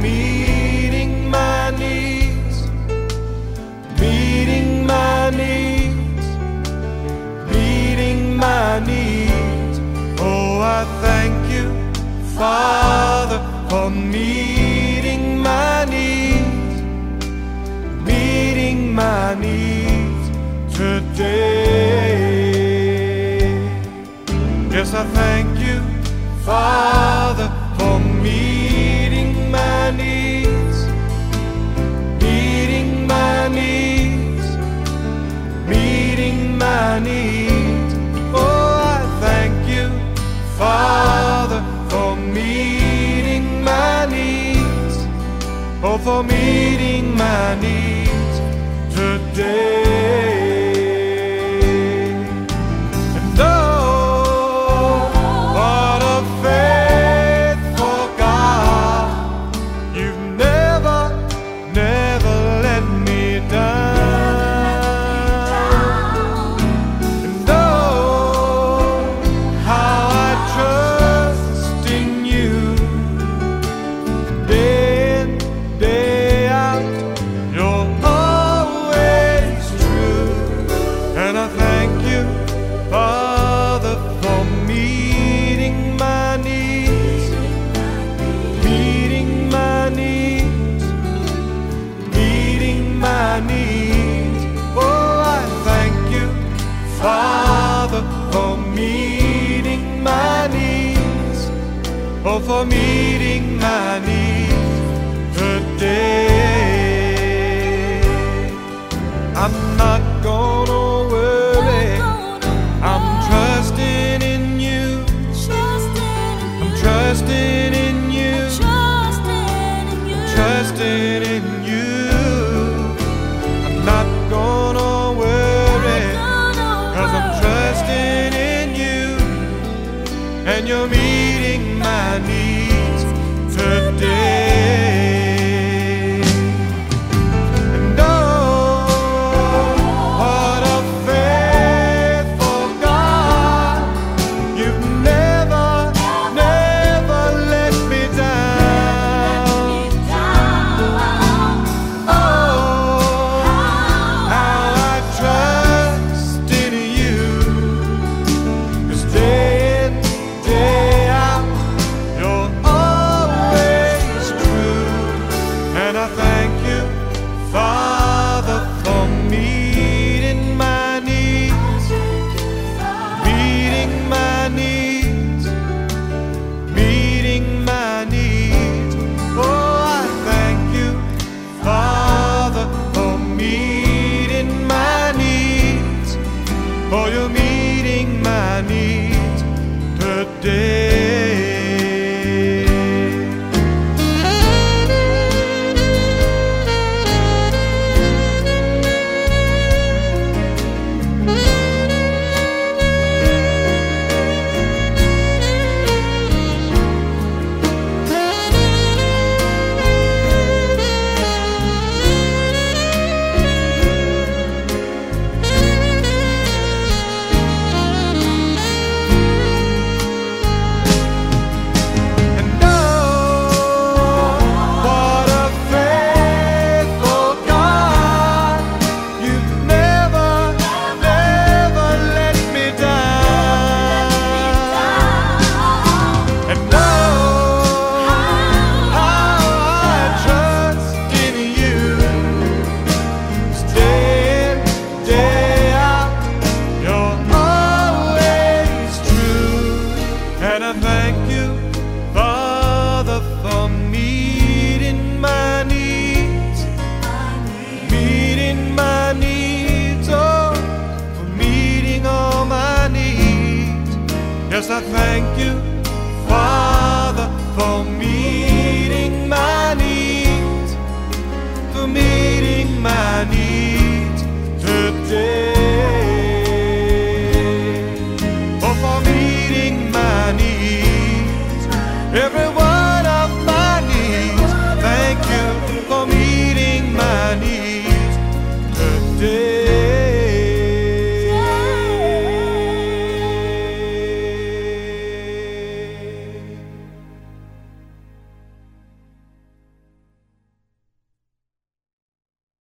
meeting my needs, meeting my needs, meeting my needs. Oh, I thank you, Father, for meeting my needs, meeting my needs today. Yes, I thank you, Father. Father, for meeting my needs. Oh, for meeting my needs today. I'm not gonna worry. I'm trusting in you. I'm trusting. Yes, I thank you, Father, for meeting my needs, for meeting my needs today.